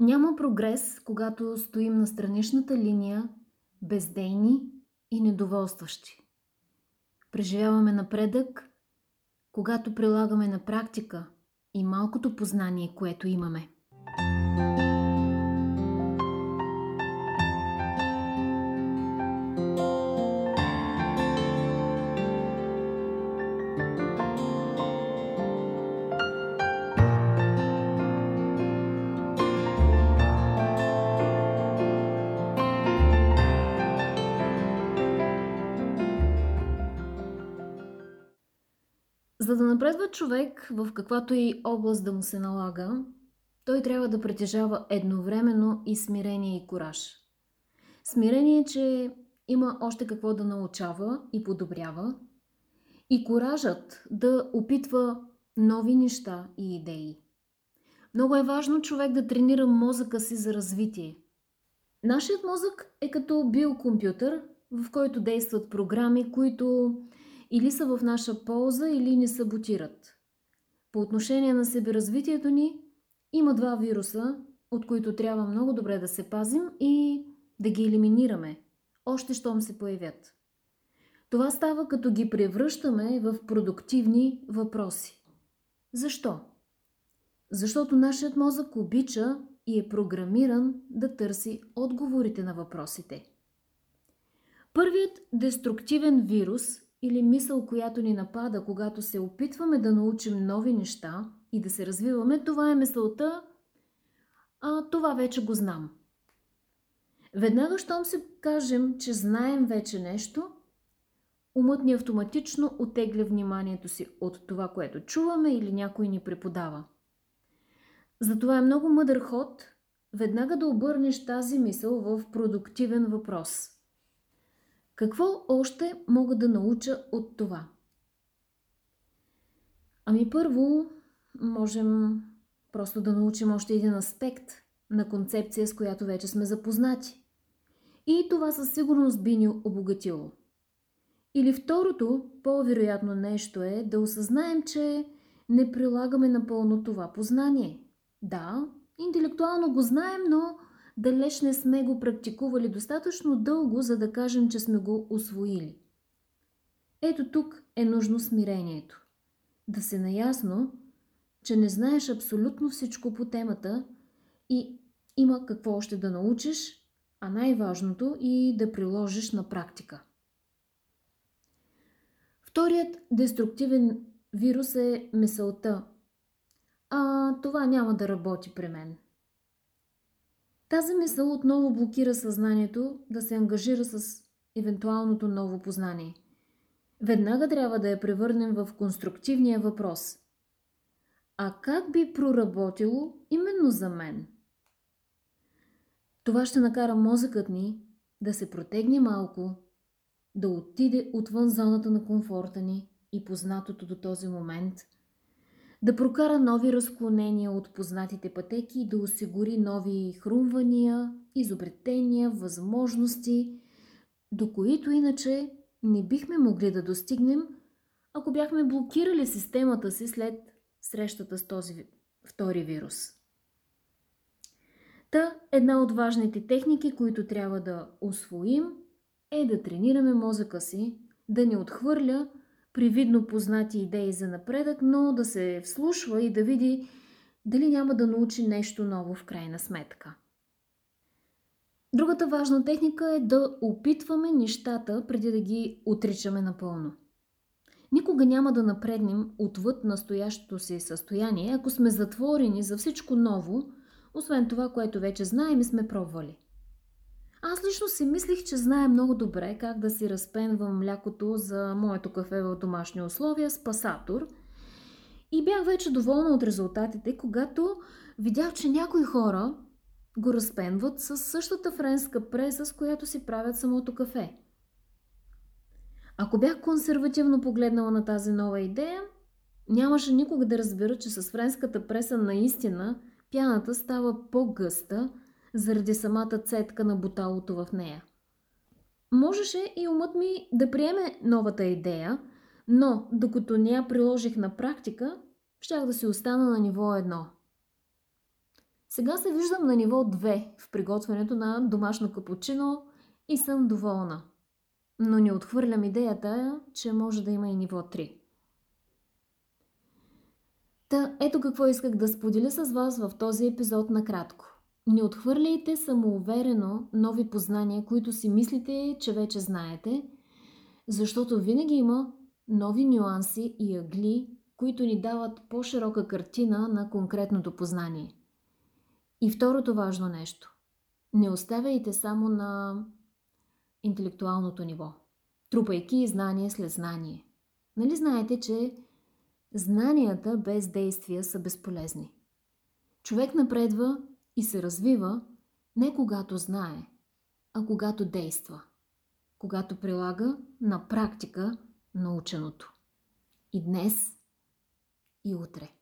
Няма прогрес, когато стоим на страничната линия, бездейни и недоволстващи. Преживяваме напредък, когато прилагаме на практика и малкото познание, което имаме. За да напредва човек в каквато и област да му се налага, той трябва да притежава едновременно и смирение и кораж. Смирение, че има още какво да научава и подобрява, и коражът да опитва нови неща и идеи. Много е важно човек да тренира мозъка си за развитие. Нашият мозък е като биокомпютър, в който действат програми, които или са в наша полза, или ни саботират. По отношение на себеразвитието ни, има два вируса, от които трябва много добре да се пазим и да ги елиминираме, още щом се появят. Това става като ги превръщаме в продуктивни въпроси. Защо? Защото нашият мозък обича и е програмиран да търси отговорите на въпросите. Първият деструктивен вирус или мисъл, която ни напада, когато се опитваме да научим нови неща и да се развиваме, това е мисълта а това вече го знам. Веднага, щом се кажем, че знаем вече нещо, умът ни автоматично отегля вниманието си от това, което чуваме или някой ни преподава. Затова е много мъдър ход веднага да обърнеш тази мисъл в продуктивен въпрос – какво още мога да науча от това? Ами първо, можем просто да научим още един аспект на концепция, с която вече сме запознати. И това със сигурност би ни обогатило. Или второто, по-вероятно нещо е да осъзнаем, че не прилагаме напълно това познание. Да, интелектуално го знаем, но далеч не сме го практикували достатъчно дълго, за да кажем, че сме го освоили. Ето тук е нужно смирението. Да се наясно, че не знаеш абсолютно всичко по темата и има какво още да научиш, а най-важното и да приложиш на практика. Вторият деструктивен вирус е мисълта. А това няма да работи при мен – тази мисъл отново блокира съзнанието да се ангажира с евентуалното ново познание. Веднага трябва да я превърнем в конструктивния въпрос. А как би проработило именно за мен? Това ще накара мозъкът ни да се протегне малко, да отиде отвън зоната на комфорта ни и познатото до този момент – да прокара нови разклонения от познатите пътеки и да осигури нови хрумвания, изобретения, възможности, до които иначе не бихме могли да достигнем, ако бяхме блокирали системата си след срещата с този втори вирус. Та една от важните техники, които трябва да освоим, е да тренираме мозъка си, да не отхвърля привидно познати идеи за напредък, но да се вслушва и да види дали няма да научи нещо ново в крайна сметка. Другата важна техника е да опитваме нещата преди да ги отричаме напълно. Никога няма да напреднем отвъд настоящото си състояние, ако сме затворени за всичко ново, освен това, което вече знаем и сме пробвали – аз лично си мислих, че знае много добре как да си разпенвам млякото за моето кафе в домашни условия с пасатор. И бях вече доволна от резултатите, когато видях, че някои хора го разпенват с същата френска преза, с която си правят самото кафе. Ако бях консервативно погледнала на тази нова идея, нямаше никога да разбера, че с френската преса наистина пяната става по-гъста, заради самата цетка на буталото в нея. Можеше и умът ми да приеме новата идея, но докато не я приложих на практика, щях да си остана на ниво едно. Сега се виждам на ниво 2 в приготвянето на домашно капучино и съм доволна. Но не отхвърлям идеята, че може да има и ниво 3. Та, ето какво исках да споделя с вас в този епизод накратко. Не отхвърляйте самоуверено нови познания, които си мислите, че вече знаете, защото винаги има нови нюанси и ъгли, които ни дават по-широка картина на конкретното познание. И второто важно нещо. Не оставяйте само на интелектуалното ниво, трупайки знание след знание. Нали знаете, че знанията без действия са безполезни? Човек напредва и се развива не когато знае, а когато действа, когато прилага на практика наученото. И днес, и утре.